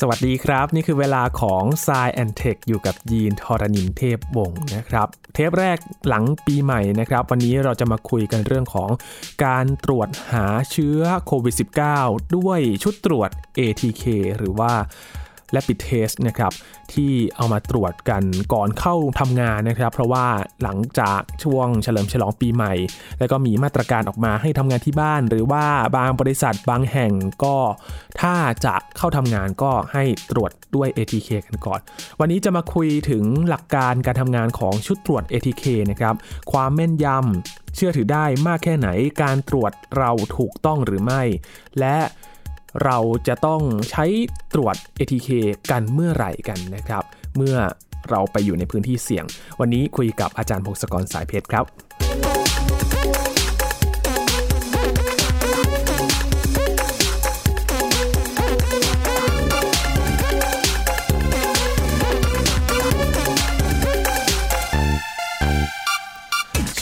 สวัสดีครับ นี่คือเวลาของ s ซแอนเทคอยู่กับยีนทอรานินเทพวงศ์นะครับ เทปแรกหลังปีใหม่นะครับ วันนี้เราจะมาคุยกันเรื่องของการตรวจหาเชื้อโควิด -19 ด้วยชุดตรวจ ATK หรือว่า และปิดเทสนะครับที่เอามาตรวจกันก่อนเข้าทำงานนะครับ เพราะว่าหลังจากช่วงเฉลิมฉลองปีใหม่ แล้วก็มีมาตรการออกมาให้ทำงานที่บ้าน หรือว่าบางบริษัทบางแห่งก็ถ้าจะเข้าทำงานก็ให้ตรวจด้วย ATK กันก่อน วันนี้จะมาคุยถึงหลักการการทำงานของชุดตรวจ ATK นะครับความแม่นยำเชื่อถือได้มากแค่ไหนการตรวจเราถูกต้องหรือไม่ และ เราจะต้องใช้ตรวจ ATK กันเมื่อไหร่กันนะครับ เมื่อเราไปอยู่ในพื้นที่เสี่ยง วันนี้คุยกับอาจารย์พงศกรสายเพชรครับ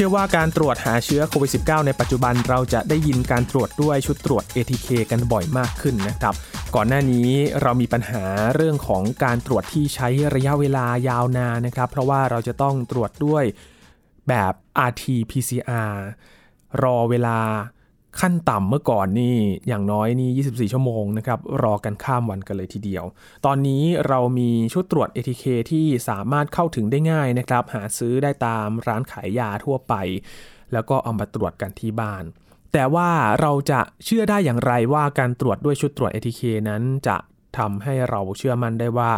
ชื่อว่าการตรวจหาเชื้อโควิด -19 ในปัจจุบันเราจะได้ยินการตรวจด้วยชุดตรวจ ATK กันบ่อยมากขึ้นนะครับ ก่อนหน้านี้เรามีปัญหาเรื่องของการตรวจที่ใช้ระยะเวลายาวนานนะครับ เพราะว่าเราจะต้องตรวจด้วยแบบ RT-PCR รอเวลา ขั้นต่ำเมื่อก่อนนี่อย่างน้อยนี่ 24 ชั่วโมงนะครับรอกันข้ามวันกันเลยทีเดียว ตอนนี้เรามีชุดตรวจ ATK ที่สามารถเข้าถึงได้ง่ายนะครับหาซื้อได้ตามร้านขายยาทั่วไป แล้วก็เอามาตรวจกันที่บ้าน แต่ว่าเราจะเชื่อได้อย่างไรว่าการตรวจด้วยชุดตรวจ ATK นั้นจะทำให้เราเชื่อมั่นได้ว่า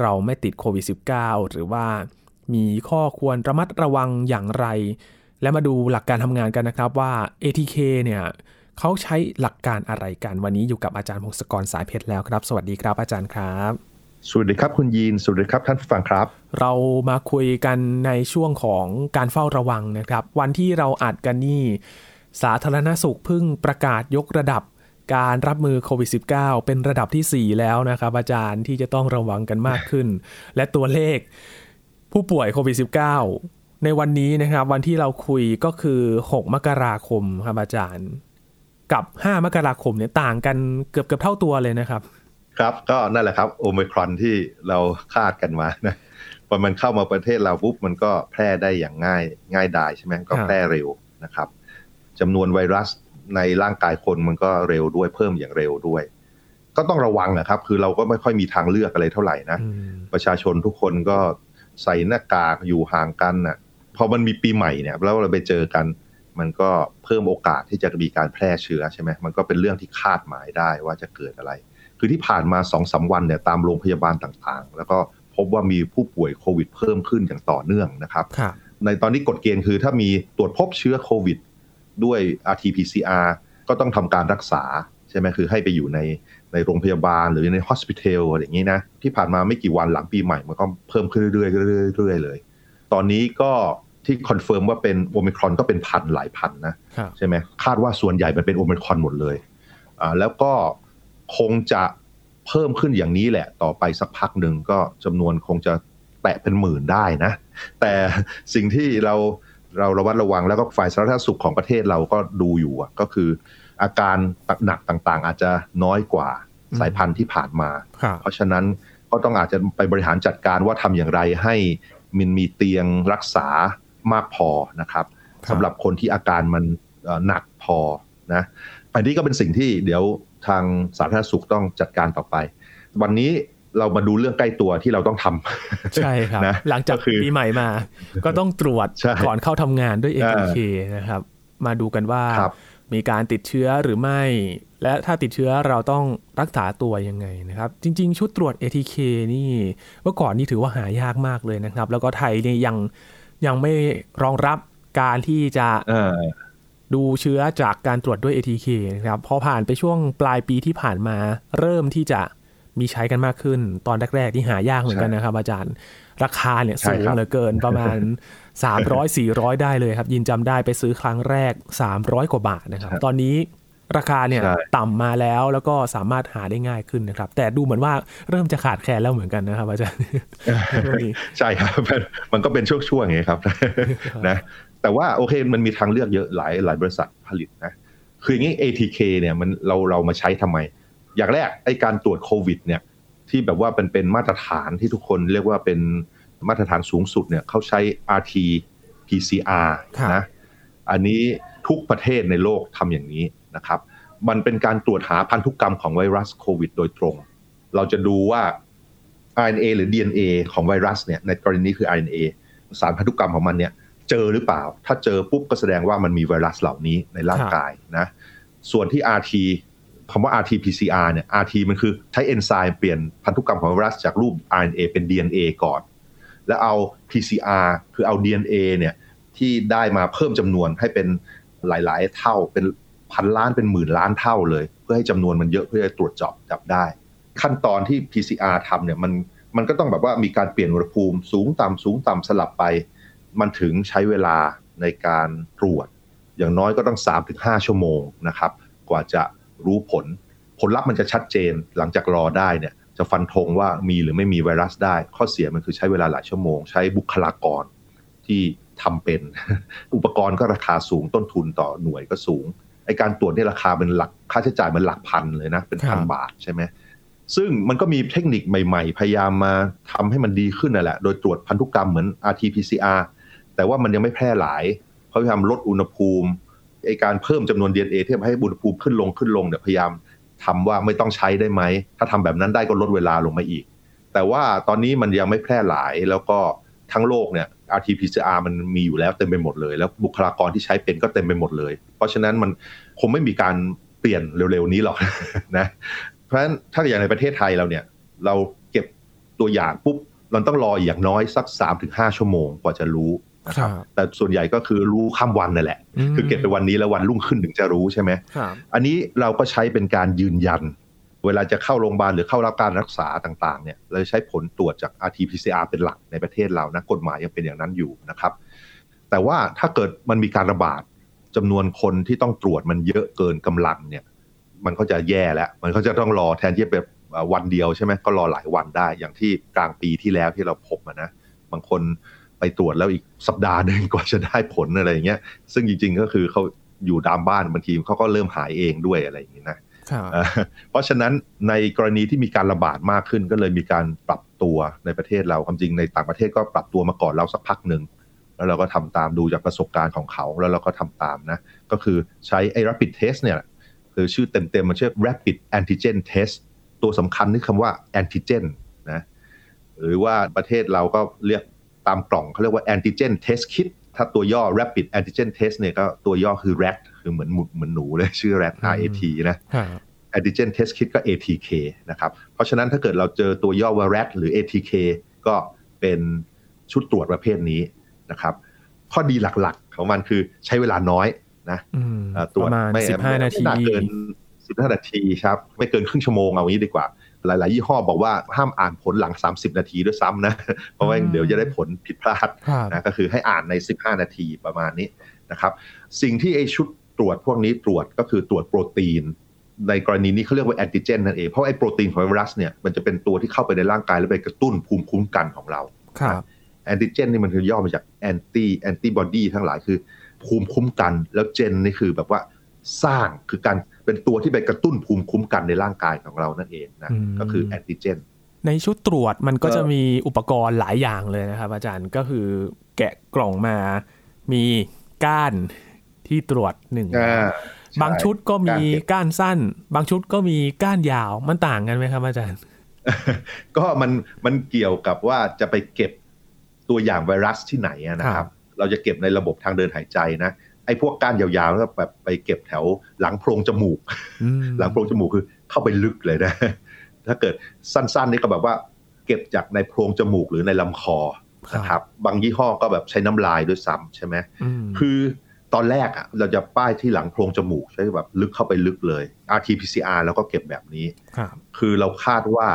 เราไม่ติดโควิด -19 หรือว่ามีข้อควรระมัดระวังอย่างไร และมาดูหลักการทำงานกันนะครับว่า ATK เนี่ยเขาใช้หลักการอะไรกัน วันนี้อยู่กับอาจารย์พงศกรสายเพชรแล้วครับ สวัสดีครับอาจารย์ครับ สวัสดีครับคุณยีน สวัสดีครับท่านผู้ฟังครับ เรามาคุยกันในช่วงของการเฝ้าระวังนะครับ วันที่เราอัดกันนี่สาธารณสุขเพิ่งประกาศยกระดับการรับมือโควิด -19 เป็นระดับที่ 4 แล้วนะครับอาจารย์ที่จะต้องระวังกันมากขึ้น และตัวเลขผู้ป่วยโควิด -19 ในวันนี้นะครับวันที่เราคุยก็คือ 6 มกราคมครับอาจารย์ กับ 5 มกราคมเนี่ยต่างกันเกือบเกือบเท่าตัวเลยนะครับ ครับก็นั่นแหละครับโอมิครอนที่เราคาดกันมานะพอมันเข้ามาประเทศเราปุ๊บมันก็แพร่ได้อย่างง่ายง่ายดายใช่ไหมก็แพร่เร็วนะครับจำนวนไวรัสในร่างกายคนมันก็เร็วด้วยเพิ่มอย่างเร็วด้วย ก็ต้องระวังนะครับ คือเราก็ไม่ค่อยมีทางเลือกอะไรเท่าไหร่นะ ประชาชนทุกคนก็ใส่หน้ากากอยู่ห่างกันน่ะ พอมันมีปีใหม่เนี่ยแล้วเราไปเจอกัน มันก็เพิ่มโอกาสที่จะมีการแพร่เชื้อใช่ไหมมันก็เป็นเรื่องที่คาดหมายได้ว่าจะเกิดอะไร คือที่ผ่านมาสองสาวันเนี่ยตามโรงพยาบาลต่างๆ แล้วก็พบว่ามีผู้ป่วยโควิดเพิ่มขึ้นอย่างต่อเนื่องนะครับ ในตอนนี้กฎเกณฑ์คือถ้ามีตรวจพบเชื้อโควิดด้วย RT-PCR ก็ต้องทำการรักษาใช่ไหมคือให้ไปอยู่ในในโรงพยาบาลหรือในฮอสพิทอลอะไรอย่างนี้นะ ที่ผ่านมาไม่กี่วันหลังปีใหม่มันก็เพิ่มขึ้นเรื่อยๆเรื่อยๆเลย ตอนนี้ก็ที่ confirm ว่าเป็นโอมิครอนก็เป็นพันหลายพันนะใช่ไหมคาดว่าส่วนใหญ่มันเป็นโอมิครอนหมดเลยอ่าแล้วก็คงจะเพิ่มขึ้นอย่างนี้แหละ ต่อไปสักพักหนึ่งก็จำนวนคงจะแตะเป็นหมื่นได้นะ แต่สิ่งที่เราเราระมัดระวังแล้วก็ฝ่ายสาธารณสุขของประเทศเราก็ดูอยู่ก็คือ อาการหนักต่างๆ อาจจะน้อยกว่าสายพันธุ์ที่ผ่านมา เพราะฉะนั้นก็ต้องอาจจะไปบริหารจัดการว่าทำอย่างไรให้ มันมีเตียงรักษามากพอนะครับสำหรับคนที่อาการมันหนักพอนะอันนี้ก็เป็นสิ่งที่เดี๋ยวทางสาธารณสุขต้องจัดการต่อไป วันนี้เรามาดูเรื่องใกล้ตัวที่เราต้องทำใช่ครับนะหลังจากปีใหม่มา ก็ต้องตรวจก่อนเข้าทำงานด้วย ATK นะครับ มาดูกันว่า มีการติดเชื้อหรือไม่ และถ้าติดเชื้อเราต้องรักษาตัวยังไงนะครับ จริง ๆ ชุดตรวจ ATK นี่เมื่อก่อนนี่ถือว่าหายากมากเลยนะครับ แล้วก็ไทยนี่ยังยังไม่รองรับการที่จะดูเชื้อจากการตรวจด้วย ATK นะครับพอผ่านไปช่วงปลายปีที่ผ่านมาเริ่มที่จะมีใช้กันมากขึ้น ตอนแรกๆที่หายากเหมือนกันนะครับ อาจารย์ ราคาเนี่ยสูงเหลือเกินประมาณ 300 400 ได้เลยครับ ยินจำได้ไปซื้อครั้งแรก 300 กว่าบาทนะครับ ตอนนี้ราคาเนี่ยต่ำมาแล้วแล้วก็สามารถหาได้ง่ายขึ้นนะครับ แต่ดูเหมือนว่าเริ่มจะขาดแคลนแล้วเหมือนกันนะครับอาจารย์ใช่ครับ มันก็เป็นช่วงๆไงครับนะแต่ว่าโอเคมันมีทางเลือกเยอะหลายหลายบริษัทผลิตนะคืออย่างนี้ ATK เนี่ยมันเราเรามาใช้ทำไม อย่างแรกไอ้การตรวจโควิดเนี่ยที่แบบว่าเป็นเป็นมาตรฐานที่ทุกคนเรียกว่าเป็น มาตรฐานสูงสุดเนี่ยเขาใช้ RT PCR นะอันนี้ทุกประเทศในโลกทำอย่างนี้นะครับ มันเป็นการตรวจหาพันธุกรรมของไวรัสโควิด โดยตรง เราจะดูว่า RNA หรือ DNA ของไวรัสเนี่ยในกรณีคือ RNA สารพันธุกรรมของมันเนี่ยเจอหรือเปล่า ถ้าเจอปุ๊บก็แสดงว่ามันมีไวรัสเหล่านี้ในร่างกายนะ ส่วนที่ RT คำว่า RT-PCR เนี่ย RT มันคือใช้เอนไซม์เปลี่ยนพันธุกรรมของไวรัสจากรูป RNA เป็น DNA ก่อน แล้วเอา PCR คือเอา DNA เนี่ยที่ได้มาเพิ่มจำนวนให้เป็นหลาย ๆ เท่าเป็นพันล้านเป็นหมื่นล้านเท่าเลย เพื่อให้จำนวนมันเยอะเพื่อจะตรวจจับจับได้ ขั้นตอนที่ PCR ทำเนี่ยมันมันก็ต้องแบบว่ามีการเปลี่ยนอุณหภูมิสูงต่ำสูงต่ำสลับไป มันถึงใช้เวลาในการตรวจ อย่างน้อยก็ต้อง 3-5 ชั่วโมงนะครับ กว่าจะรู้ผล ผลลัพธ์มันจะชัดเจนหลังจากรอได้เนี่ย จะฟันธงว่ามีหรือไม่มีไวรัสได้ ข้อเสียมันคือใช้เวลาหลายชั่วโมง ใช้บุคลากรที่ทำเป็น อุปกรณ์ก็ราคาสูงต้นทุนต่อหน่วยก็สูงไอการตรวจนี่ราคาเป็นหลักค่าใช้จ่ายมันหลักพันเลยนะเป็นพันบาทใช่ไหมซึ่งมันก็มีเทคนิคใหม่ๆ พยายามมาทำให้มันดีขึ้นนั่นแหละ โดยตรวจพันธุกรรมเหมือน RT-PCR แต่ว่ามันยังไม่แพร่หลาย เพราะพยายามลดอุณหภูมิไอการเพิ่มจำนวน DNA ที่ทำให้อุณหภูมิขึ้นลงขึ้นลงเนี่ยพยายาม ทำว่าไม่ต้องใช้ได้ไหม ถ้าทำแบบนั้นได้ก็ลดเวลาลงมาอีก แต่ว่าตอนนี้มันยังไม่แพร่หลายแล้วก็ทั้งโลกเนี่ย RT-PCR มันมีอยู่แล้วเต็มไปหมดเลย แล้วบุคลากรที่ใช้เป็นก็เต็มไปหมดเลย เพราะฉะนั้นมันคงไม่มีการเปลี่ยนเร็วๆนี้หรอกนะ เพราะฉะนั้นถ้าอย่างในประเทศไทยเราเนี่ย เราเก็บตัวอย่างปุ๊บเราต้องรออย่างน้อยสัก 3-5 ชั่วโมงกว่าจะรู้ นะครับแต่ส่วนใหญ่ก็คือรู้ข้ามวันนั่นแหละ คือเก็บไปวันนี้แล้ววันรุ่งขึ้นถึงจะรู้ใช่ไหมอันนี้เราก็ใช้เป็นการยืนยัน เวลาจะเข้าโรงพยาบาลหรือเข้ารับการรักษาต่างๆเนี่ยเราใช้ผลตรวจจาก RT-PCR เป็นหลักในประเทศเรานะกฎหมายยังเป็นอย่างนั้นอยู่นะครับ แต่ว่าถ้าเกิดมันมีการระบาดจำนวนคนที่ต้องตรวจมันเยอะเกินกำลังเนี่ยมันก็จะแย่แล้ว มันก็จะต้องรอแทนที่จะแบบวันเดียวใช่ไหมก็รอหลายวันได้อย่างที่กลางปีที่แล้วที่เราพบนะบางคน ไปตรวจแล้วอีกสัปดาห์หนึ่งกว่าจะได้ผลอะไรอย่างเงี้ย ซึ่งจริงๆก็คือเขาอยู่ตามบ้านบางทีเขาก็เริ่มหายเองด้วยอะไรอย่างงี้นะเพราะฉะนั้นในกรณีที่มีการระบาดมากขึ้นก็เลยมีการปรับตัวในประเทศเราความจริงในต่างประเทศก็ปรับตัวมาก่อนเราสักพักหนึ่งแล้วเราก็ทำตามดูจากประสบการณ์ของเขาแล้วเราก็ทำตามนะ ก็คือใช้ไอ้ rapid test เนี่ยคือชื่อเต็มๆมันชื่อ rapid antigen test ตัวสำคัญนี่คำว่า antigen นะหรือว่าประเทศเราก็เรียก ตามกล่องเขาเรียกว่า antigen test kit ถ้าตัวย่อ rapid antigen test เนี่ยก็ตัวย่อคือ rat คือเหมือนหมุดเหมือนหนูเลยชื่อ rat rat นะ antigen test kit ก็ ATK นะครับ เพราะฉะนั้นถ้าเกิดเราเจอตัวย่อว่า rat หรือ ATK ก็เป็นชุดตรวจประเภทนี้นะครับ ข้อดีหลักๆของมันคือใช้เวลาน้อยนะตรวจไม่สิบห้านาทีเกินสิบห้านาทีครับ ไม่เกินครึ่งชั่วโมงเอางี้ดีกว่า หลาย ๆ ยี่ห้อบอกว่าห้ามอ่านผลหลัง 30 นาทีด้วยซ้ำนะ เพราะว่าเดี๋ยวจะได้ผลผิดพลาดนะก็คือให้อ่านใน 15 นาทีประมาณนี้นะครับสิ่งที่ไอชุดตรวจพวกนี้ตรวจก็คือตรวจโปรตีน ในกรณีนี้เขาเรียกว่าแอนติเจนนั่นเองเพราะไอโปรตีนของไวรัสเนี่ยมันจะเป็นตัวที่เข้าไปในร่างกายแล้วไปกระตุ้นภูมิคุ้มกันของเราครับแอนติเจนนี่มันคือย่อมาจากแอนตี้แอนติบอดีทั้งหลายคือ ภูมิคุ้มกัน แล้วเจนนี่คือแบบว่าสร้างคือการ เป็นตัวที่ไปกระตุ้นภูมิคุ้มกันในร่างกายของเรานั่นเองนะก็คือแอนติเจน ในชุดตรวจมันก็จะมีอุปกรณ์หลายอย่างเลยนะครับ อาจารย์ก็คือแกะกล่องมามีก้านที่ตรวจหนึ่งบางชุดก็มีก้านสั้น บางชุดก็มีก้านยาวมันต่างกันไหมครับ อาจารย์ ก็มันมันเกี่ยวกับว่าจะไปเก็บตัวอย่างไวรัสที่ไหนนะครับ เราจะเก็บในระบบทางเดินหายใจนะ ไอ้พวกก้านยาวๆก็แบบไปเก็บแถวหลังโพรงจมูก หลังโพรงจมูกคือเข้าไปลึกเลยนะ ถ้าเกิดสั้นๆนี่ก็แบบว่าเก็บจากในโพรงจมูกหรือในลำคอนะครับบางยี่ห้อก็แบบใช้น้ำลายด้วยซ้ำใช่ไหมคือตอนแรกอะเราจะป้ายที่หลังโพรงจมูกใช้แบบลึกเข้าไปลึกเลย RT-PCR แล้วก็เก็บแบบนี้ คือเราคาดว่า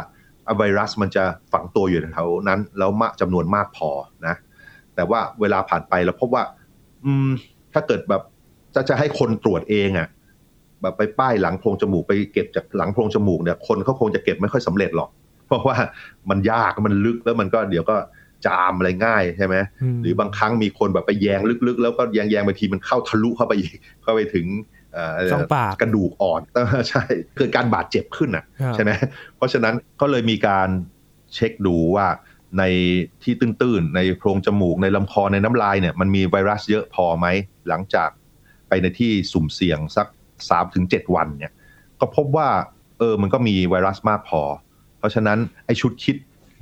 ไวรัสมันจะฝังตัวอยู่แถวนั้น แล้วมากจำนวนมากพอนะ แต่ว่าเวลาผ่านไปเราพบว่า อืม ถ้าเกิดแบบจะจะให้คนตรวจเองอะ่ะแบบไปป้ายหลังโพรงจมูกไปเก็บจากหลังโพรงจมูกเนี่ยคนเขาคงจะเก็บไม่ค่อยสำเร็จหรอก เพราะว่ามันยากมันลึกแล้วมันก็เดี๋ยวก็จามอะไรง่ายใช่ไหมหรือบางครั้งมีคนแบบไปแยงลึกๆ แล้วก็แยงแยงบางทีมันเข้าทะลุเข้าไปอีกเข้าไปถึงช่องปากกระดูกอ่อนใช่เกิดการบาดเจ็บขึ้นอะใช่ไหมเพราะฉะนั้นก็เลยมีการเช็คดูว่า ในที่ตื้นๆ ในโพรงจมูกในลำคอในน้ำลายเนี่ยมันมีไวรัสเยอะพอไหม หลังจากไปในที่สุ่มเสี่ยงสักสามถึงเจ็ดวันเนี่ยก็พบว่าเออมันก็มีไวรัสมากพอ เพราะฉะนั้นไอชุดคิด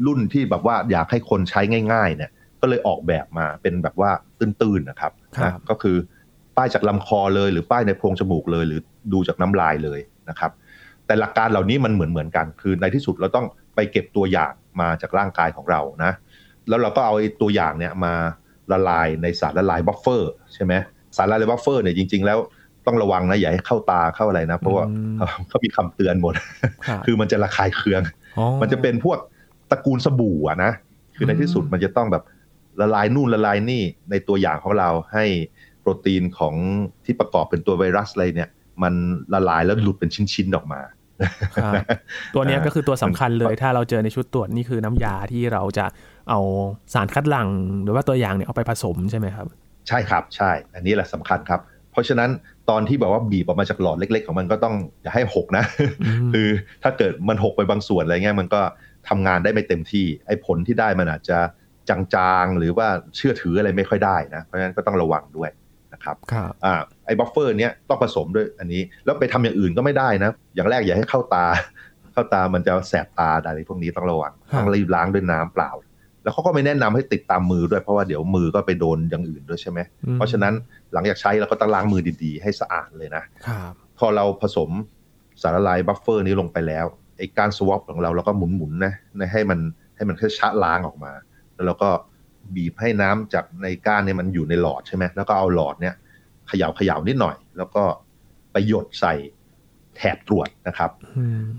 รุ่นที่แบบว่าอยากให้คนใช้ง่าย ๆ เนี่ยก็เลยออกแบบมาเป็นแบบว่าตื้นๆนะครับนะก็คือป้ายจากลำคอเลยหรือป้ายในโพรงจมูกเลย หรือดูจากน้ำลายเลยนะครับ แต่หลักการเหล่านี้มันเหมือนเหมือนกัน คือในที่สุดเราต้องไปเก็บตัวอย่าง มาจากร่างกายของเรานะ แล้วเราก็เอาตัวอย่างเนี่ยมาละลายในสารละลาย buffer ใช่ไหมสารละลาย buffer เนี่ยจริง ๆ แล้วต้องระวังนะอย่าให้เข้าตาเข้าอะไรนะ เพราะว่าเขามีคำเตือนหมด คือมันจะระคายเคือง มันจะเป็นพวกตระกูลสบู่อะนะคือในที่สุดมันจะต้องแบบละลายนู่นละลายนี่ในตัวอย่างของเราให้โปรตีนของที่ประกอบเป็นตัวไวรัสอะไรเนี่ย มันละลายแล้วหลุดเป็นชิ้นๆออกมา ตัวนี้ก็คือตัวสำคัญเลย ถ้าเราเจอในชุดตรวจนี่คือน้ำยาที่เราจะเอาสารคัดหลั่งหรือว่าตัวอย่างเนี่ยเอาไปผสมใช่ไหมครับ ใช่ครับใช่ อันนี้แหละสำคัญครับ เพราะฉะนั้นตอนที่บอกว่าบีบออกมาจากหลอดเล็ก ๆ ของมันก็ต้องอย่าให้หกนะ คือถ้าเกิดมันหกไปบางส่วนอะไรเงี้ยมันก็ทำงานได้ไม่เต็มที่ไอ้ผลที่ได้มันอาจจะจางๆหรือว่าเชื่อถืออะไรไม่ค่อยได้นะเพราะฉะนั้นก็ต้องระวังด้วย นะครับอ่าไอ้บัฟเฟอร์เนี้ยต้องผสมด้วยอันนี้ แล้วไปทำอย่างอื่นก็ไม่ได้นะ อย่างแรกอย่าให้เข้าตา เข้าตามันจะแสบตาอะไรพวกนี้ต้องระวังต้องรีบล้างด้วยน้ำเปล่า แล้วเขาก็ไม่แนะนำให้ติดตามมือด้วยเพราะว่าเดี๋ยวมือก็ไปโดนอย่างอื่นด้วยใช่ไหมเพราะฉะนั้นหลังจากใช้เราก็ต้องล้างมือดีๆ ให้สะอาดเลยนะพอเราผสมสารละลายบัฟเฟอร์นี้ลงไปแล้วไอ้การ swab ของเราเราก็หมุนๆนะให้มันให้มันแค่ชะล้างออกมา แล้วเราก็ บีบให้น้ำจากในก้านเนี่ยมันอยู่ในหลอดใช่ไหมแล้วก็เอาหลอดเนี่ยเขย่าเขย่านิดหน่อย แล้วก็ไปหยดใส่แถบตรวจนะครับ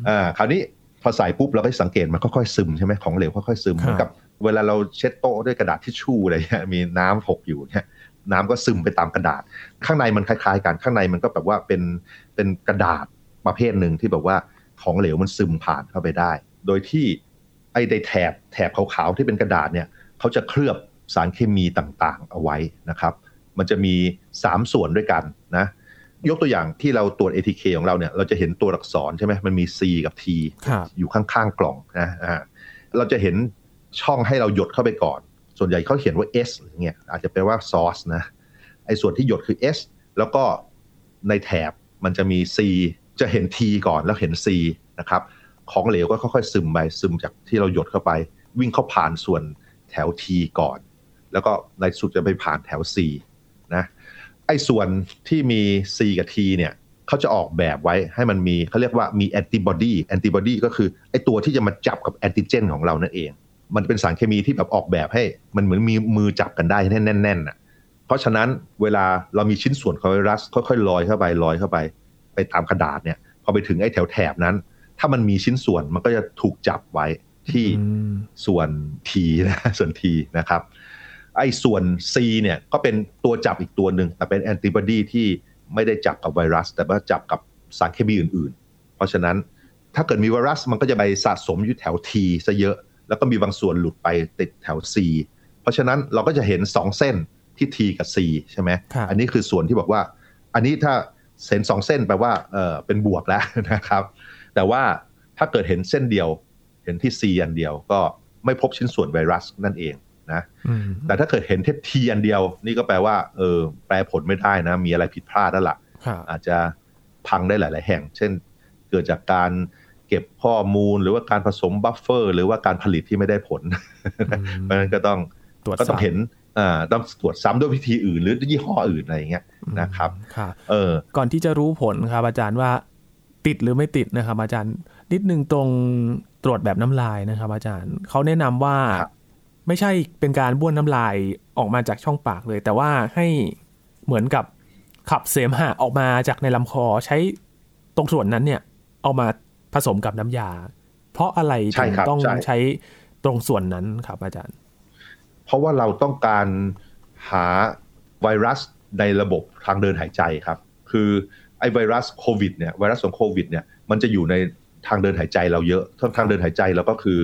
อ่าคราวนี้พอใส่ปุ๊บเราก็สังเกตมันค่อยๆซึมใช่ไหมของเหลวค่อยๆซึมเหมือนกับเวลาเราเช็ดโต๊ะด้วยกระดาษทิชชู่อะไรเงี้ยมีน้ำหกอยู่เนี่ยน้ำก็ซึมไปตามกระดาษ ข้างในมันคล้ายๆกันข้างในมันก็แบบว่าเป็นเป็นกระดาษประเภทหนึ่งที่แบบว่าของเหลวมันซึมผ่านเข้าไปได้ โดยที่ไอ้ในแถบแถบขาวๆที่เป็นกระดาษเนี่ย เขาจะเคลือบสารเคมีต่างๆ เอาไว้นะครับ มันจะมี 3 ส่วนด้วยกันนะ ยกตัวอย่างที่เราตรวจ ATK ของเราเนี่ย เราจะเห็นตัวอักษรใช่ไหมมันมี C กับ T อยู่ข้างๆกล่องนะอ่าเราจะเห็นช่องให้เราหยดเข้าไปก่อน ส่วนใหญ่เขาเขียนว่า S อย่างเงี้ย อาจจะแปลว่า source นะ ไอ้ส่วนที่หยดคือ S แล้วก็ในแถบมันจะมี C จะเห็น T ก่อนแล้วเห็น C นะครับ ของเหลวก็ค่อยๆซึมไปซึมจากที่เราหยดเข้าไป วิ่งเข้าผ่านส่วนแถว T ก่อน แล้วก็ในสุดจะไปผ่านแถว C นะไอ้ส่วนที่มี C กับ T เนี่ยเขาจะออกแบบไว้ให้มันมีเขาเรียกว่ามีแอนติบอดีแอนติบอดีก็คือไอ้ตัวที่จะมาจับกับแอนติเจนของเรานั่นเอง มันเป็นสารเคมีที่แบบออกแบบให้ มันเหมือนมีมือจับกันได้แน่นๆน่ะเพราะฉะนั้นเวลาเรามีชิ้นส่วนของไวรัสค่อยๆลอยเข้าไปลอยเข้าไป ไปตามกระดาษเนี่ยพอไปถึงไอ้แถวแถบนั้น ถ้ามันมีชิ้นส่วนมันก็จะถูกจับไว้ ที่ส่วน T นะส่วน T นะครับ ไอ้ส่วน C เนี่ยก็เป็นตัวจับอีกตัวหนึ่งแต่เป็นแอนติบอดีที่ไม่ได้จับกับไวรัส แต่ว่าจับกับสารเคมีอื่น ๆ เพราะฉะนั้นถ้าเกิดมีไวรัสมันก็จะไปสะสมอยู่แถว T ซะเยอะ แล้วก็มีบางส่วนหลุดไปติดแถว C เพราะฉะนั้นเราก็จะเห็น 2 เส้นที่ T กับ C ใช่ไหม อันนี้คือส่วนที่บอกว่า อันนี้ถ้าเส้นสองเส้นแปลว่าเออเป็นบวกแล้วนะครับ แต่ว่าถ้าเกิดเห็นเส้นเดียว เห็นที่ C อันเดียวก็ไม่พบชิ้นส่วนไวรัสนั่นเองนะแต่ถ้าเกิดเห็นแถบ T อันเดียว นี่ก็แปลว่าเออแปลผลไม่ได้นะ มีอะไรผิดพลาดแล้วล่ะ อาจจะพังได้หลาย ๆ แห่ง เช่นเกิดจากการเก็บข้อมูลหรือว่าการผสมบัฟเฟอร์ หรือว่าการผลิตที่ไม่ได้ผล เพราะฉะนั้นก็ต้องก็ต้องเห็นอ่าต้องตรวจซ้ำด้วยวิธีอื่น หรือยี่ห้ออื่นอะไรอย่างเงี้ยนะครับเออก่อนที่จะรู้ผลครับอาจารย์ว่าติดหรือไม่ติดนะครับอาจารย์นิดนึงตรง ตรวจแบบน้ำลายนะครับ อาจารย์เขาแนะนำว่าไม่ใช่เป็นการบ้วนน้ำลายออกมาจากช่องปากเลย แต่ว่าให้เหมือนกับขับเสมหะออกมาจากในลำคอใช้ตรงส่วนนั้นเนี่ย เอามาผสมกับน้ำยา เพราะอะไรถึงต้องใช้ตรงส่วนนั้นครับอาจารย์ เพราะว่าเราต้องการหาไวรัสในระบบทางเดินหายใจครับ คือไอไวรัสโควิดเนี่ยไวรัสของโควิดเนี่ยมันจะอยู่ใน ทางเดินหายใจเราเยอะทางเดินหายใจเราก็คือ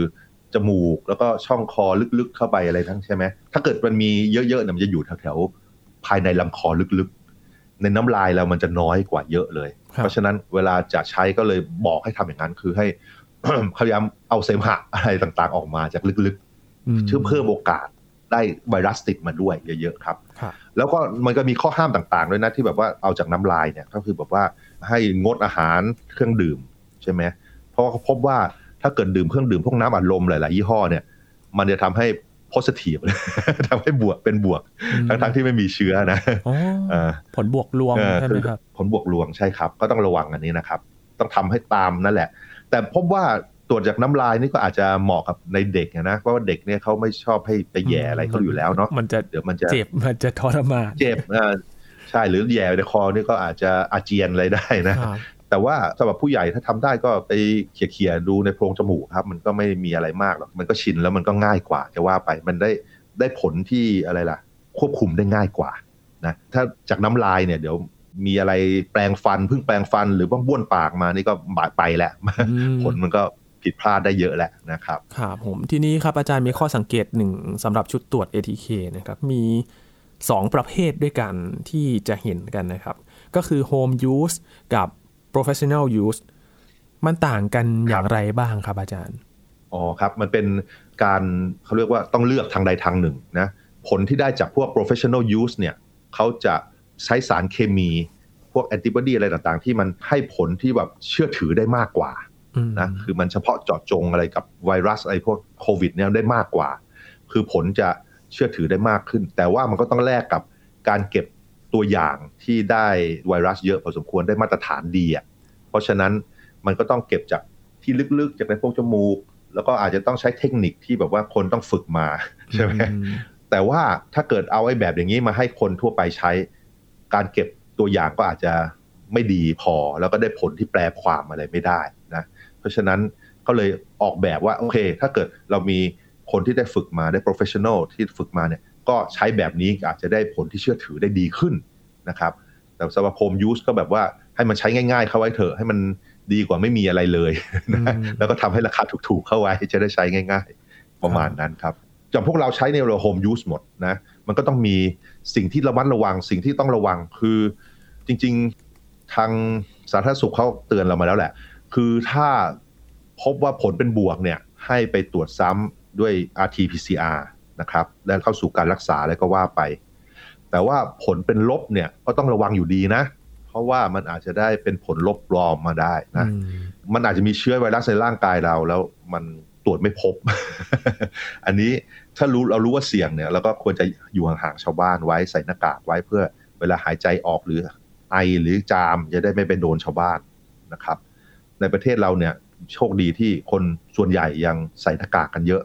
จมูกแล้วก็ช่องคอลึกๆเข้าไปอะไรทั้งใช่ไหมถ้าเกิดมันมีเยอะๆเนี่ยมันจะอยู่แถวๆภายในลำคอลึกๆ ในน้ำลายเรามันจะน้อยกว่าเยอะเลย เพราะฉะนั้นเวลาจะใช้ก็เลยบอกให้ทำอย่างนั้น คือให้พยายามเอาเสมหะอะไรต่างๆ ออกมาจากลึกๆเชื่อเพิ่มโอกาสได้ไวรัสติดมาด้วยเยอะๆครับ แล้วก็มันก็มีข้อห้ามต่างๆด้วยนะที่แบบว่าเอาจากน้ำลายเนี่ยก็คือแบบว่าให้งดอาหารเครื่องดื่มใช่ไหมเพ ราะเขาพบว่าถ้าเกิดดื่มเครื่องดื่มพวกน้ำอัดลมหลายๆยี่ห้อเนี่ย มันจะทำให้ positive ทำให้บวกเป็นบวก ทั้งๆที่ไม่มีเชื้อนะผลบวกลวงใช่ไหมครับผลบวกลวงใช่ครับ ก็ต้องระวังอันนี้นะครับ ต้องทำให้ตามนั่นแหละ แต่พบว่าตรวจจากน้ำลายนี่ก็อาจจะเหมาะกับในเด็กนะเพราะว่าเด็กเนี่ยเขาไม่ชอบให้ไปแย่อะไรเขาอยู่แล้วเนาะมันจะเดี๋ยวมันจะเจ็บมันจะทรมานเจ็บใช่หรือแย่ในคอนี่ก็อาจจะอาเจียนอะไรได้นะ แต่ว่าสำหรับผู้ใหญ่ถ้าทำได้ก็ไปเขี่ยๆดูในโพรงจมูกครับ มันก็ไม่มีอะไรมากหรอกมันก็ชินแล้วมันก็ง่ายกว่าจะว่าไปมันได้ได้ผลที่อะไรล่ะ ควบคุมได้ง่ายกว่านะถ้าจากน้ำลายเนี่ยเดี๋ยวมีอะไรแปลงฟันเพิ่งแปลงฟันหรือว่าบ้วนปากมานี่ก็บาดไปแล้วผลมันก็ผิดพลาดได้เยอะแหละนะครับครับผมทีนี้ครับอาจารย์มีข้อสังเกตหนึ่งสำหรับชุดตรวจ ATK นะครับมี 2 ประเภทด้วยกันที่จะเห็นกันนะครับ ก็คือ Home Use กับ Professional Use มันต่างกันอย่างไรบ้างครับอาจารย์ อ๋อครับ มันเป็นการเขาเรียกว่าต้องเลือกทางใดทางหนึ่งนะ ผลที่ได้จากพวก professional use เนี่ยเขาจะใช้สารเคมี พวกแอนติบอดีอะไรต่างๆ ที่มันให้ผลที่แบบเชื่อถือได้มากกว่านะ คือมันเฉพาะเจาะจงอะไรกับไวรัสอะไรพวกโควิดเนี่ยได้มากกว่า คือผลจะเชื่อถือได้มากขึ้น แต่ว่ามันก็ต้องแลกกับการเก็บ ตัวอย่างที่ได้ไวรัสเยอะพอสมควรได้มาตรฐานดีอะเพราะฉะนั้นมันก็ต้องเก็บจากที่ลึกๆ จากในพวกจมูก แล้วก็อาจจะต้องใช้เทคนิคที่แบบว่าคนต้องฝึกมาใช่ไหมแต่ว่าถ้าเกิดเอาไอ้แบบอย่างนี้มาให้คนทั่วไปใช้ การเก็บตัวอย่างก็อาจจะไม่ดีพอ แล้วก็ได้ผลที่แปลความอะไรไม่ได้นะเพราะฉะนั้นก็เลยออกแบบว่าโอเค ถ้าเกิดเรามีคนที่ได้ฝึกมาได้ professional ที่ฝึกมาเนี่ย ก็ใช้แบบนี้อาจจะได้ผลที่เชื่อถือได้ดีขึ้นนะครับ แต่สำหรับ home use ก็แบบว่าให้มันใช้ง่ายๆ เข้าไว้เถอะ ให้มันดีกว่าไม่มีอะไรเลยนะแล้วก็ทำให้ราคาถูกๆเข้าไว้จะได้ใช้ง่าย ๆ ประมาณนั้นครับจากพวกเราใช้ในเราโฮมยูสหมดนะ มันก็ต้องมีสิ่งที่ระมัดระวัง สิ่งที่ต้องระวังคือจริง ๆทางสาธารณสุขเขาเตือนเรามาแล้วแหละ คือถ้าพบว่าผลเป็นบวกเนี่ยให้ไปตรวจซ้ำด้วย RT-PCR นะครับ แล้วเข้าสู่การรักษาแล้วก็ว่าไป แต่ว่าผลเป็นลบเนี่ยก็ต้องระวังอยู่ดีนะ เพราะว่ามันอาจจะได้เป็นผลลบปลอมมาได้นะ มันอาจจะมีเชื้อไวรัสในร่างกายเราแล้วมันตรวจไม่พบ อันนี้ถ้ารู้เรารู้ว่าเสี่ยงเนี่ยเราก็ควรจะอยู่ห่างๆชาวบ้านไว้ใส่หน้ากากไว้เพื่อเวลาหายใจออกหรือไอหรือจามจะได้ไม่ไปโดนชาวบ้านนะครับ ในประเทศเราเนี่ยโชคดีที่คนส่วนใหญ่ยังใส่หน้ากากกันเยอะ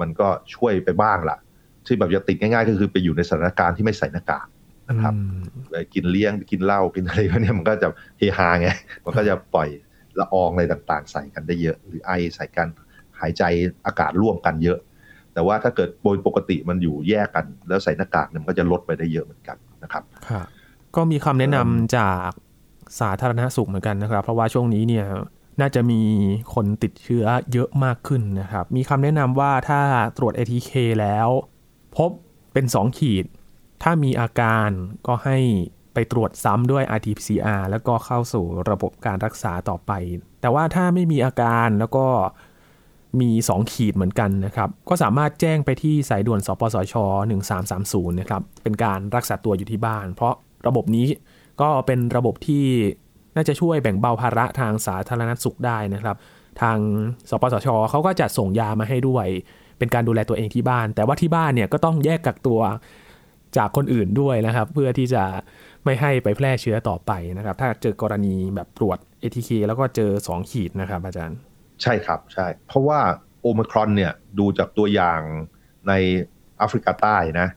มันก็ช่วยไปบ้างละที่แบบจะติดง่ายๆ ก็คือไปอยู่ในสถานการณ์ที่ไม่ใส่หน้ากากนะครับไปกินเลี้ยงกินเหล้ากินอะไรพวกนี้มันก็จะเฮฮาไงมันก็จะปล่อยละอองอะไรต่างๆ ใส่กันได้เยอะ หรือไอใส่กันหายใจอากาศร่วมกันเยอะ แต่ว่าถ้าเกิดโดยปกติมันอยู่แยกกัน แล้วใส่หน้ากากเนี่ยมันก็จะลดไปได้เยอะเหมือนกันนะครับก็มีคำแนะนำจากสาธารณสุขเหมือนกันนะครับ เพราะว่าช่วงนี้เนี่ย น่าจะมีคนติดเชื้อเยอะมากขึ้นนะครับ มีคำแนะนำว่าถ้าตรวจ ATK แล้ว พบเป็น 2 ขีด ถ้ามีอาการก็ให้ไปตรวจซ้ำด้วย RT-PCR แล้วก็เข้าสู่ระบบการรักษาต่อไป แต่ว่าถ้าไม่มีอาการแล้วก็มี 2 ขีดเหมือนกันนะครับ ก็สามารถแจ้งไปที่สายด่วน สปสช 1330 นะครับ เป็นการรักษาตัวอยู่ที่บ้าน เพราะระบบนี้ก็เป็นระบบที่ น่าจะช่วยแบ่งเบาภาระทางสาธารณสุขได้นะครับ ทางสปสชเขาก็จะส่งยามาให้ด้วย เป็นการดูแลตัวเองที่บ้าน แต่ว่าที่บ้านเนี่ยก็ต้องแยกกักตัวจากคนอื่นด้วยนะครับ เพื่อที่จะไม่ให้ไปแพร่เชื้อต่อไปนะครับ ถ้าเจอกรณีแบบตรวจ ATK แล้วก็เจอ 2 ขีดนะครับ อาจารย์ ใช่ครับใช่ เพราะว่าโอมครอนเนี่ยดูจากตัวอย่างในแอฟริกาใต้นะ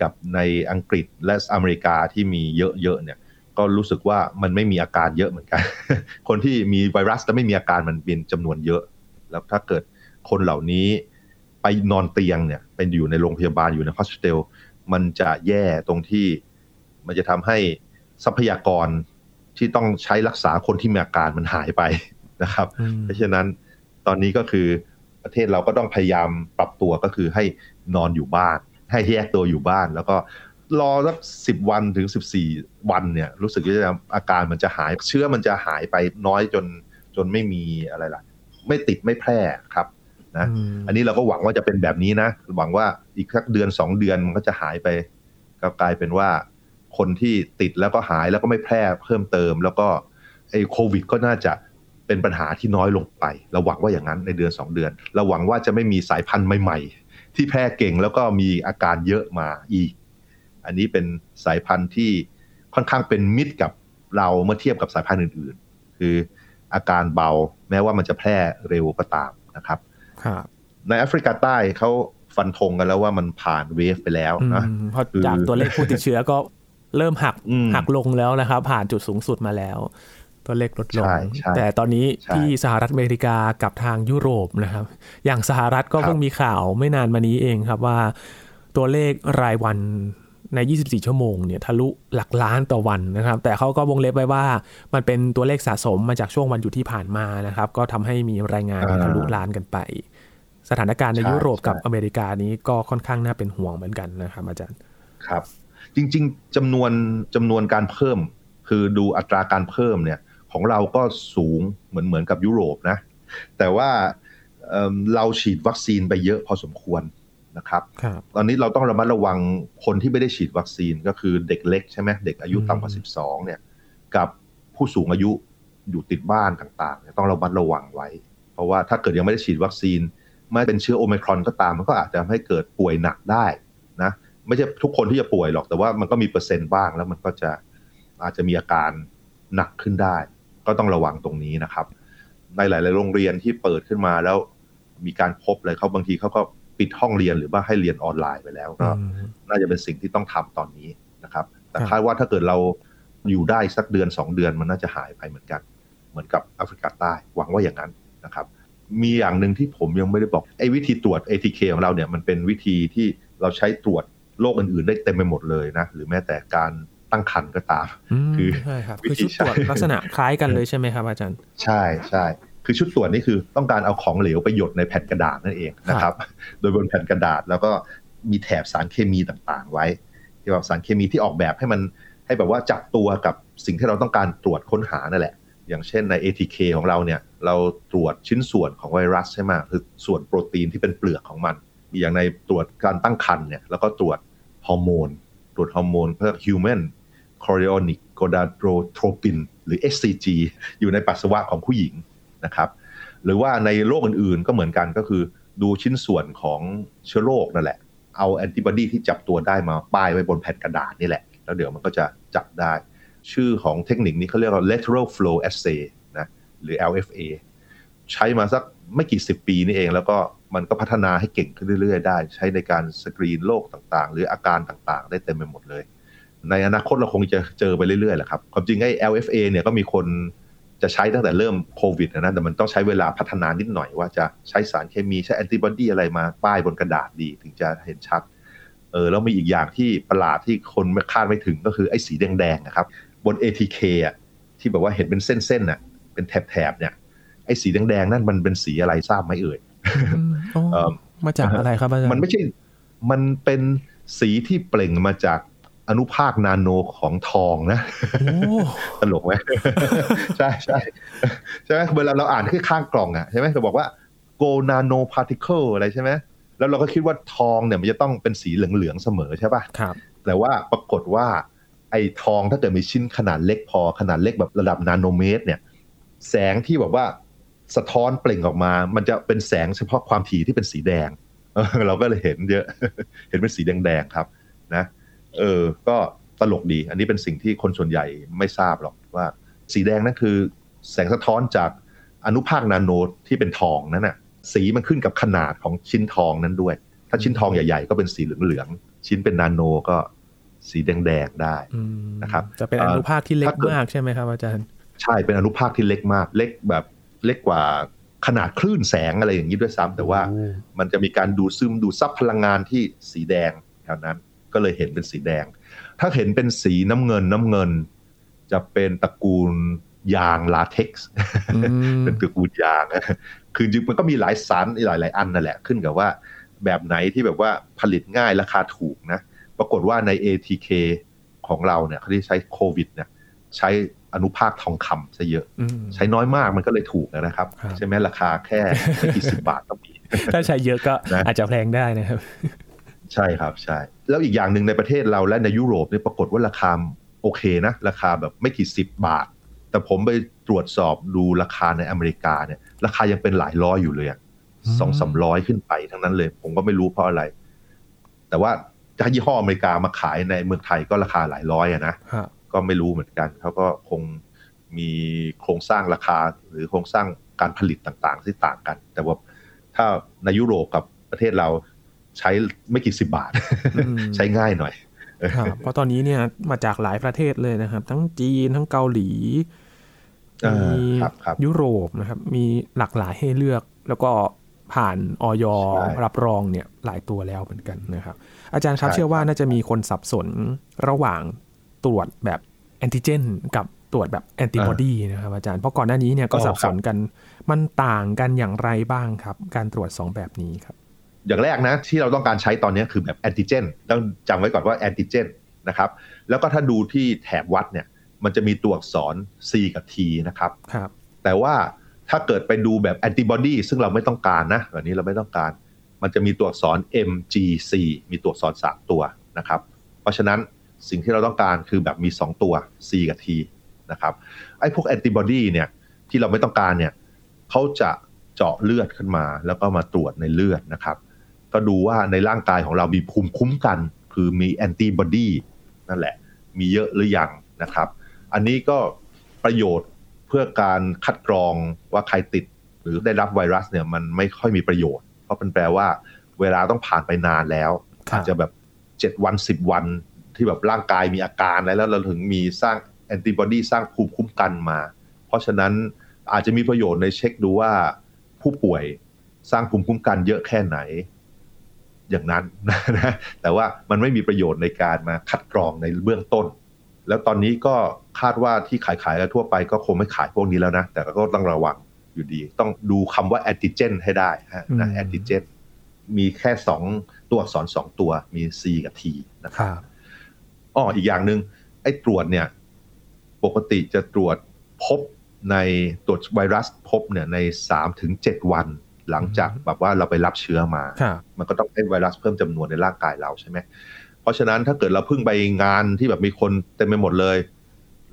กับในอังกฤษและอเมริกาที่มีเยอะๆเนี่ย ก็รู้สึกว่ามันไม่มีอาการเยอะเหมือนกัน คนที่มีไวรัสแต่ไม่มีอาการมันเป็นจำนวนเยอะ แล้วถ้าเกิดคนเหล่านี้ไปนอนเตียงเนี่ย เป็นอยู่ในโรงพยาบาลอยู่ในฮอสพิทอลมันจะแย่ตรงที่มันจะทำให้ทรัพยากรที่ต้องใช้รักษาคนที่มีอาการมันหายไปนะครับ เพราะฉะนั้นตอนนี้ก็คือประเทศเราก็ต้องพยายามปรับตัวก็คือให้นอนอยู่บ้าน ให้แยกตัวอยู่บ้าน แล้วก็ รอสักสิบวันถึงสิบสี่วันเนี่ย รู้สึกว่าอาการมันจะหาย เชื้อมันจะหายไปน้อยจนจนไม่มีอะไรล่ะ ไม่ติดไม่แพร่ครับนะอันนี้เราก็หวังว่าจะเป็นแบบนี้นะ หวังว่าอีกสักเดือนสองเดือนมันก็จะหายไปก็กลายเป็นว่าคนที่ติดแล้วก็หายแล้วก็ไม่แพร่เพิ่มเติม แล้วก็ไอ้โควิด ก็น่าจะเป็นปัญหาที่น้อยลงไป เราหวังว่าอย่างนั้นในเดือนสองเดือน เราหวังว่าจะไม่มีสายพันธุ์ใหม่ ๆ ที่แพร่เก่งแล้วก็มีอาการเยอะมาอีก อันนี้เป็นสายพันธุ์ที่ค่อนข้างเป็นมิตรกับเราเมื่อเทียบกับสายพันธุ์อื่น ๆ คืออาการเบาแม้ว่ามันจะแพร่เร็วก็ตามนะครับครับในแอฟริกาใต้เขาฟันธงกันแล้วว่ามันผ่านเวฟไปแล้วนะเพราะจากตัวเลขผู้ติดเชื้อก็เริ่มหักอืมหักลงแล้วนะครับ ผ่านจุดสูงสุดมาแล้ว ตัวเลขลดลงใช่ใช่แต่ตอนนี้ใช่ที่สหรัฐอเมริกากับทางยุโรปนะครับ อย่างสหรัฐก็ครับเพิ่งมีข่าวไม่นานมานี้เองครับว่า ตัวเลขรายวัน ใน 24 ชั่วโมงเนี่ยทะลุหลักล้านต่อวันนะครับ แต่เขาก็วงเล็บไว้ว่ามันเป็นตัวเลขสะสมมาจากช่วงวันหยุดที่ผ่านมานะครับ ก็ทำให้มีรายงานอ่าทะลุล้านกันไป สถานการณ์ในใช่ยุโรปกับใช่อเมริกานี้ก็ค่อนข้างน่าเป็นห่วงเหมือนกันนะครับอาจารย์ครับ จริง ๆจำนวนจำนวนการเพิ่ม คือดูอัตราการเพิ่มเนี่ยของเราก็สูงเหมือนเหมือนกับยุโรปนะ แต่ว่าเอิ่มเราฉีดวัคซีนไปเยอะพอสมควร นะครับครับตอนนี้เราต้องระมัดระวังคนที่ไม่ได้ฉีดวัคซีนก็คือเด็กเล็กใช่ไหมเด็กอายุต่ำกว่า 12 เนี่ย กับผู้สูงอายุอยู่ติดบ้านต่างๆเนี่ยต้องระมัดระวังไว้ เพราะว่าถ้าเกิดยังไม่ได้ฉีดวัคซีนไม่เป็นเชื้อโอไมครอนก็ตาม มันก็อาจจะทำให้เกิดป่วยหนักได้นะไม่ใช่ทุกคนที่จะป่วยหรอกแต่ว่ามันก็มีเปอร์เซ็นต์บ้างแล้วมันก็จะอาจจะมีอาการหนักขึ้นได้ ก็ต้องระวังตรงนี้นะครับ ในหลาย ๆ โรงเรียนที่เปิดขึ้นมาแล้วมีการพบเลยเขาบางทีเขาก็ ปิดห้องเรียนหรือว่าให้เรียนออนไลน์ไปแล้วก็อืมน่าจะเป็นสิ่งที่ต้องทำตอนนี้นะครับ แต่ครับคาดว่าถ้าเกิดเราอยู่ได้สักเดือนสองเดือนมันน่าจะหายไปเหมือนกัน เหมือนกับแอฟริกาใต้หวังว่าอย่างนั้นนะครับ มีอย่างหนึ่งที่ผมยังไม่ได้บอกไอ้วิธีตรวจ ATK ของเราเนี่ยมันเป็นวิธีที่เราใช้ตรวจโรคอื่นๆ ได้เต็มไปหมดเลยนะ หรือแม้แต่การตั้งครรภ์ก็ตามมคือใช่ครับวิคือธีชุดตรวจใช้ลักษณะคล้ายกันเลยใช่ไหมครับอาจารย์ ใช่ใช่ คือชุดตรวจนี่คือต้องการเอาของเหลวไปหยดในแผ่นกระดาษนั่นเองนะครับ โดยบนแผ่นกระดาษแล้วก็มีแถบสารเคมีต่างๆ ไว้ที่ว่าสารเคมีที่ออกแบบให้มันให้แบบว่าจับตัวกับสิ่งที่เราต้องการตรวจค้นหานั่นแหละ อย่างเช่นใน ATK ของเราเนี่ย เราตรวจชิ้นส่วนของไวรัสใช่ไหมคือส่วนโปรตีนที่เป็นเปลือกของมัน อย่างในตรวจการตั้งครรภ์เนี่ยแล้วก็ตรวจฮอร์โมน ตรวจฮอร์โมนเพื่อ human chorionic gonadotropin หรือ HCG อยู่ในปัสสาวะของผู้หญิง นะครับ หรือว่าในโรคอื่นๆก็เหมือนกันก็คือดูชิ้นส่วนของเชื้อโรคนั่นแหละ เอาแอนติบอดีที่จับตัวได้มาป้ายไว้บนแผ่นกระดาษนี่แหละ แล้วเดี๋ยวมันก็จะจับได้ ชื่อของเทคนิคนี้เขาเรียกว่า lateral flow assay นะหรือ LFA ใช้มาสักไม่กี่สิบปีนี่เอง แล้วก็มันก็พัฒนาให้เก่งขึ้นเรื่อยๆ ได้ ใช้ในการสกรีนโรคต่างๆ หรืออาการต่างๆ ได้เต็มไปหมดเลย ในอนาคตเราคงจะเจอไปเรื่อยๆแหละครับ ความจริงไอ้ LFA เนี่ยก็มีคน จะใช้ตั้งแต่เริ่มโควิดนะแต่มันต้องใช้เวลาพัฒนานิดหน่อยว่าจะใช้สารเคมีใช้แอนติบอดีอะไรมาป้ายบนกระดาษดีถึงจะเห็นชัดเออแล้วมีอีกอย่างที่ประหลาดที่คนไม่คาดไม่ถึงก็คือไอ้สีแดงๆนะครับ บน ATK อะที่แบบว่าเห็นเป็นเส้นๆน่ะเป็นแถบๆเนี่ยไอ้สีแดงๆนั่นมันเป็นสีอะไรทราบไหมเอ่ยอืมอ๋อเอิ่มมาจากอะไรครับอาจารย์มันไม่ใช่มันเป็นสีที่เปล่งมาจาก อนุภาคนาโนของทองนะโอ้ตลกไหมใช่ใช่ใช่ไหมเวลาเราอ่านที่ข้างกล่องอะใช่ไหมเขาบอกว่า go nano particle อะไรใช่ไหมแล้วเราก็คิดว่าทองเนี่ยมันจะต้องเป็นสีเหลืองๆเสมอใช่ป่ะครับแต่ว่าปรากฏว่า ไอ้ทองถ้าเกิดมีชิ้นขนาดเล็กพอขนาดเล็กแบบระดับนาโนเมตร เนี่ย แสงที่แบบว่าสะท้อนเปล่งออกมา มันจะเป็นแสงเฉพาะความถี่ที่เป็นสีแดงเออเราก็เลยเห็นเยอะ เห็นเป็นสีแดงๆครับ นะ เออ ก็ตลกดี อันนี้เป็นสิ่งที่คนส่วนใหญ่ไม่ทราบหรอกว่า สีแดงนั่นคือ แสงสะท้อนจากอนุภาคนาโนที่เป็นทองนั่นน่ะ สีมันขึ้นกับขนาดของชิ้นทองนั้นด้วย ถ้าชิ้นทองใหญ่ๆ ก็เป็นสีเหลืองๆ ชิ้นเป็นนาโนก็สีแดงๆได้อืมนะครับจะเป็นอนุภาคที่เล็กถ้าเกิดมากใช่ไหมครับอาจารย์ ใช่เป็นอนุภาคที่เล็กมาก เล็กแบบเล็กกว่าขนาดคลื่นแสงอะไรอย่างนี้ด้วยซ้ำแต่ว่ามันจะมีการดูดซึมดูดซับพลังงานที่สีแดงแถวนั้น ก็เลยเห็นเป็นสีแดง ถ้าเห็นเป็นสีน้ำเงินน้ำเงิน จะเป็นตระกูลยางลาเท็กซ์อืมเป็นตระกูลยางคือจริงๆมันก็มีหลายสารหลายหลายๆอันนั่นแหละขึ้นกับว่า แบบไหนที่แบบว่าผลิตง่ายราคาถูกนะบรากฏว่าใน ATK ของเราเนี่ยเขาที่ใช้โควิดเนี่ยใช้อนุภาคทองคำซะเยอะ ใช้น้อยมากมันก็เลยถูกนะครับ ใช่ไหมราคาแค่ไม่กี่สิบบาทก็มีถ้าใช้เยอะก็อาจจะแพงได้นะครับ ใช่ครับใช่ แล้วอีกอย่างหนึ่งในประเทศเราและในยุโรปเนี่ยปรากฏว่าราคาโอเคนะ ราคาแบบไม่กี่สิบบาท แต่ผมไปตรวจสอบดูราคาในอเมริกาเนี่ย ราคายังเป็นหลายร้อยอยู่เลยสองสามร้อยขึ้นไปทั้งนั้นเลย ผมก็ไม่รู้เพราะอะไร แต่ว่าถ้ายี่ห้ออเมริกามาขายในเมืองไทยก็ราคาหลายร้อยอะนะก็ไม่รู้เหมือนกันเขาก็คงมีโครงสร้างราคาหรือโครงสร้างการผลิตต่างๆ ที่ต่างกัน แต่ว่าถ้าในยุโรปกับประเทศเรา ใช้ไม่กี่สิบบาท ใช้ง่ายหน่อยเพราะตอนนี้เนี่ยมาจากหลายประเทศเลยนะครับ ทั้งจีนทั้งเกาหลีมียุโรปนะครับ มีหลากหลายให้เลือก แล้วก็ผ่านออยรับรองเนี่ยหลายตัวแล้วเหมือนกันนะครับ อาจารย์ครับเชื่อว่าน่าจะมีคนสับสนระหว่างตรวจแบบแอนติเจนกับตรวจแบบแอนติบอดีนะครับอาจารย์เพราะก่อนหน้านี้เนี่ยก็สับสนกันมันต่างกันอย่างไรบ้างครับ การตรวจ 2 แบบนี้ครับ อย่างแรกนะที่เราต้องการใช้ตอนนี้คือแบบแอนติเจนต้องจำไว้ก่อนว่าแอนติเจนนะครับแล้วก็ถ้าดูที่แถบวัดเนี่ยมันจะมีตัวอักษร C กับ T นะครับครับ แต่ว่าถ้าเกิดไปดูแบบแอนติบอดีซึ่งเราไม่ต้องการนะแบบนี้เราไม่ต้องการ มันจะมีตัวอักษร MGC มีตัวอักษร3ตัวนะครับ เพราะฉะนั้นสิ่งที่เราต้องการคือแบบมี 2 ตัว C กับ T นะครับไอ้พวกแอนติบอดีเนี่ยที่เราไม่ต้องการเนี่ยเขาจะเจาะเลือดขึ้นมา แล้วก็มาตรวจในเลือดนะครับ ก็ดูว่าในร่างกายของเรามีภูมิคุ้มกัน คือมีแอนติบอดีนั่นแหละ มีเยอะหรือยังนะครับ อันนี้ก็ประโยชน์เพื่อการคัดกรองว่าใครติดหรือได้รับไวรัสเนี่ยมันไม่ค่อยมีประโยชน์ เพราะเป็นแปลว่าเวลาต้องผ่านไปนานแล้วอาจจะแบบเจ็ดวันสิบวันที่แบบร่างกายมีอาการแล้วเราถึงมีสร้างแอนติบอดีสร้างภูมิคุ้มกันมา เพราะฉะนั้นอาจจะมีประโยชน์ในเช็คดูว่าผู้ป่วยสร้างภูมิคุ้มกันเยอะแค่ไหน อย่างนั้นนะแต่ว่ามันไม่มีประโยชน์ในการมาคัดกรองในเบื้องต้น แล้วตอนนี้ก็คาดว่าที่ขายขายกันทั่วไปก็คงไม่ขายพวกนี้แล้วนะ แต่ก็ต้องระวังอยู่ดี ต้องดูคำว่าแอนติเจนให้ได้นะแอนติเจนมีแค่สองตัวอักษรสองตัวมี C กับ T นะครับอ๋ออีกอย่างหนึ่งไอ้ตรวจเนี่ย ปกติจะตรวจพบในตรวจไวรัสพบเนี่ยในสามถึงเจ็ดวัน หลังจากแบบว่าเราไปรับเชื้อมา มันก็ต้องให้ไวรัสเพิ่มจำนวนในร่างกายเราใช่ไหมเพราะฉะนั้นถ้าเกิดเราเพิ่งไปงานที่แบบมีคนเต็มไปหมดเลย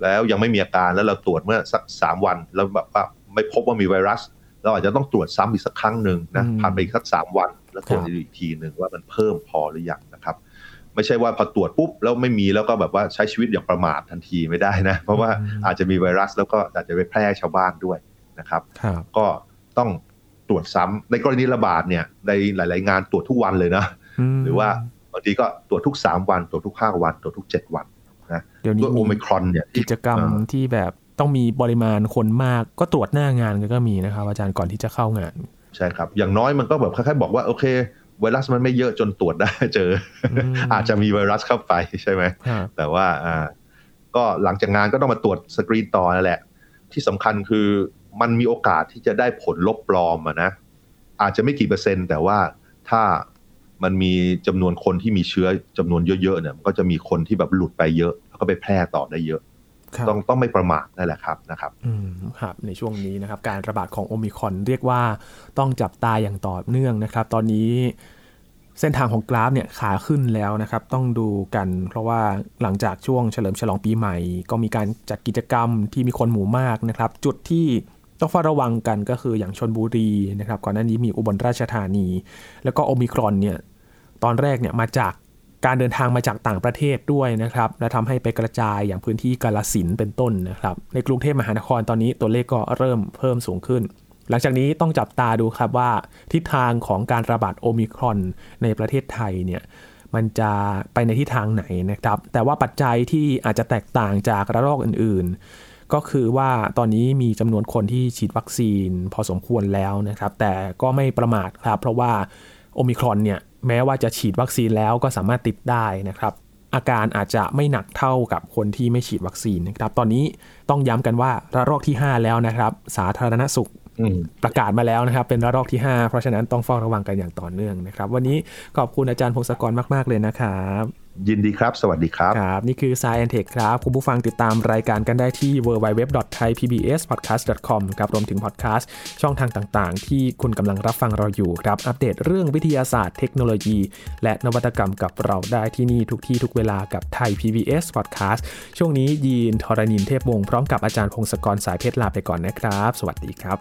แล้วยังไม่มีอาการแล้วเราตรวจเมื่อสักสามวัน แล้วแบบว่าไม่พบว่ามีไวรัส เราอาจจะต้องตรวจซ้ำอีกสักครั้งหนึ่งนะผ่านไปอีกสักสามวัน แล้วตรวจอีกทีหนึ่งว่ามันเพิ่มพอหรือยังนะครับ ไม่ใช่ว่าพอตรวจปุ๊บแล้วไม่มีแล้วก็แบบว่าใช้ชีวิตอย่างประมาททันทีไม่ได้นะ เพราะว่าอาจจะมีไวรัสแล้วก็อาจจะไปแพร่ชาวบ้านด้วยนะครับ ก็ต้อง ตรวจซ้ำในกรณีระบาดเนี่ยในหลาย ๆ งานตรวจทุกวันเลยนะ หรือว่าบางทีก็ตรวจทุกสามวัน ตรวจทุกห้าวัน ตรวจทุกเจ็ดวันนะเดี๋ยวนี้โอมิครอนเนี่ยกิจกรรมที่แบบต้องมีปริมาณคนมากก็ตรวจหน้างานก็มีนะครับ อาจารย์ก่อนที่จะเข้างาน ใช่ครับ อย่างน้อยมันก็แบบคล้ายๆบอกว่าโอเคไวรัสมันไม่เยอะจนตรวจได้เจอ อาจจะมีไวรัสเข้าไปใช่ไหมแต่ว่าอ่าก็หลังจากงานก็ต้องมาตรวจสกรีนต่อนั่นแหละ ที่สำคัญคือ มันมีโอกาสที่จะได้ผลลบปลอมอะนะอาจจะไม่กี่เปอร์เซ็นต์ แต่ว่าถ้ามันมีจำนวนคนที่มีเชื้อจำนวนเยอะๆเนี่ยมันก็จะมีคนที่แบบหลุดไปเยอะ แล้วก็ไปแพร่ต่อได้เยอะ ต้องต้องไม่ประมาทนั่นแหละครับนะครับอืมครับ ในช่วงนี้นะครับ การระบาดของโอมิคอนเรียกว่าต้องจับตาอย่างต่อเนื่องนะครับ ตอนนี้เส้นทางของกราฟเนี่ยขาขึ้นแล้วนะครับ ต้องดูกัน เพราะว่าหลังจากช่วงเฉลิมฉลองปีใหม่ ก็มีการจัดกิจกรรมที่มีคนหมู่มากนะครับ จุดที่ ต้องเฝ้าระวังกันก็คืออย่างชนบุรีนะครับก่อนหน้านี้มีอุบลราชธานี แล้วก็โอมิครอนเนี่ยตอนแรกเนี่ยมาจากการเดินทางมาจากต่างประเทศด้วยนะครับ และทำให้ไปกระจายอย่างพื้นที่กาลสินเป็นต้นนะครับ ในกรุงเทพมหานครตอนนี้ตัวเลขก็เริ่มเพิ่มสูงขึ้น หลังจากนี้ต้องจับตาดูครับว่าทิศทางของการระบาดโอมิครอนในประเทศไทยเนี่ยมันจะไปในทิศทางไหนนะครับ แต่ว่าปัจจัยที่อาจจะแตกต่างจากระลอกอื่นๆ ก็คือว่าตอนนี้มีจำนวนคนที่ฉีดวัคซีนพอสมควรแล้วนะครับ แต่ก็ไม่ประมาทครับ เพราะว่าโอมิครอนเนี่ยแม้ว่าจะฉีดวัคซีนแล้วก็สามารถติดได้นะครับ อาการอาจจะไม่หนักเท่ากับคนที่ไม่ฉีดวัคซีนนะครับ ตอนนี้ต้องย้ำกันว่าระลอกที่ 5 แล้วนะครับ สาธารณสุขประกาศมาแล้วนะครับ เป็นระลอกที่ 5 เพราะฉะนั้นต้องเฝ้าระวังกันอย่างต่อเนื่องนะครับ วันนี้ขอบคุณอาจารย์พงศกรมาก ๆ เลยนะครับ ยินดีครับ สวัสดีครับ ครับ นี่คือ Science Tech ครับ คุณผู้ฟังติดตามรายการกันได้ที่ www.thaipbspodcast.com ครับ รวมถึงพอดแคสต์ช่องทางต่างๆ ที่คุณกำลังรับฟังเราอยู่ครับ อัปเดตเรื่องวิทยาศาสตร์เทคโนโลยี และนวัตกรรมกับเราได้ที่นี่ทุกที่ทุกเวลากับไทย PBS Podcast ช่วงนี้ยีนทรณินเทพวงศ์พร้อมกับอาจารย์พงศกรสายเพชรลาไปก่อนนะครับ สวัสดีครับ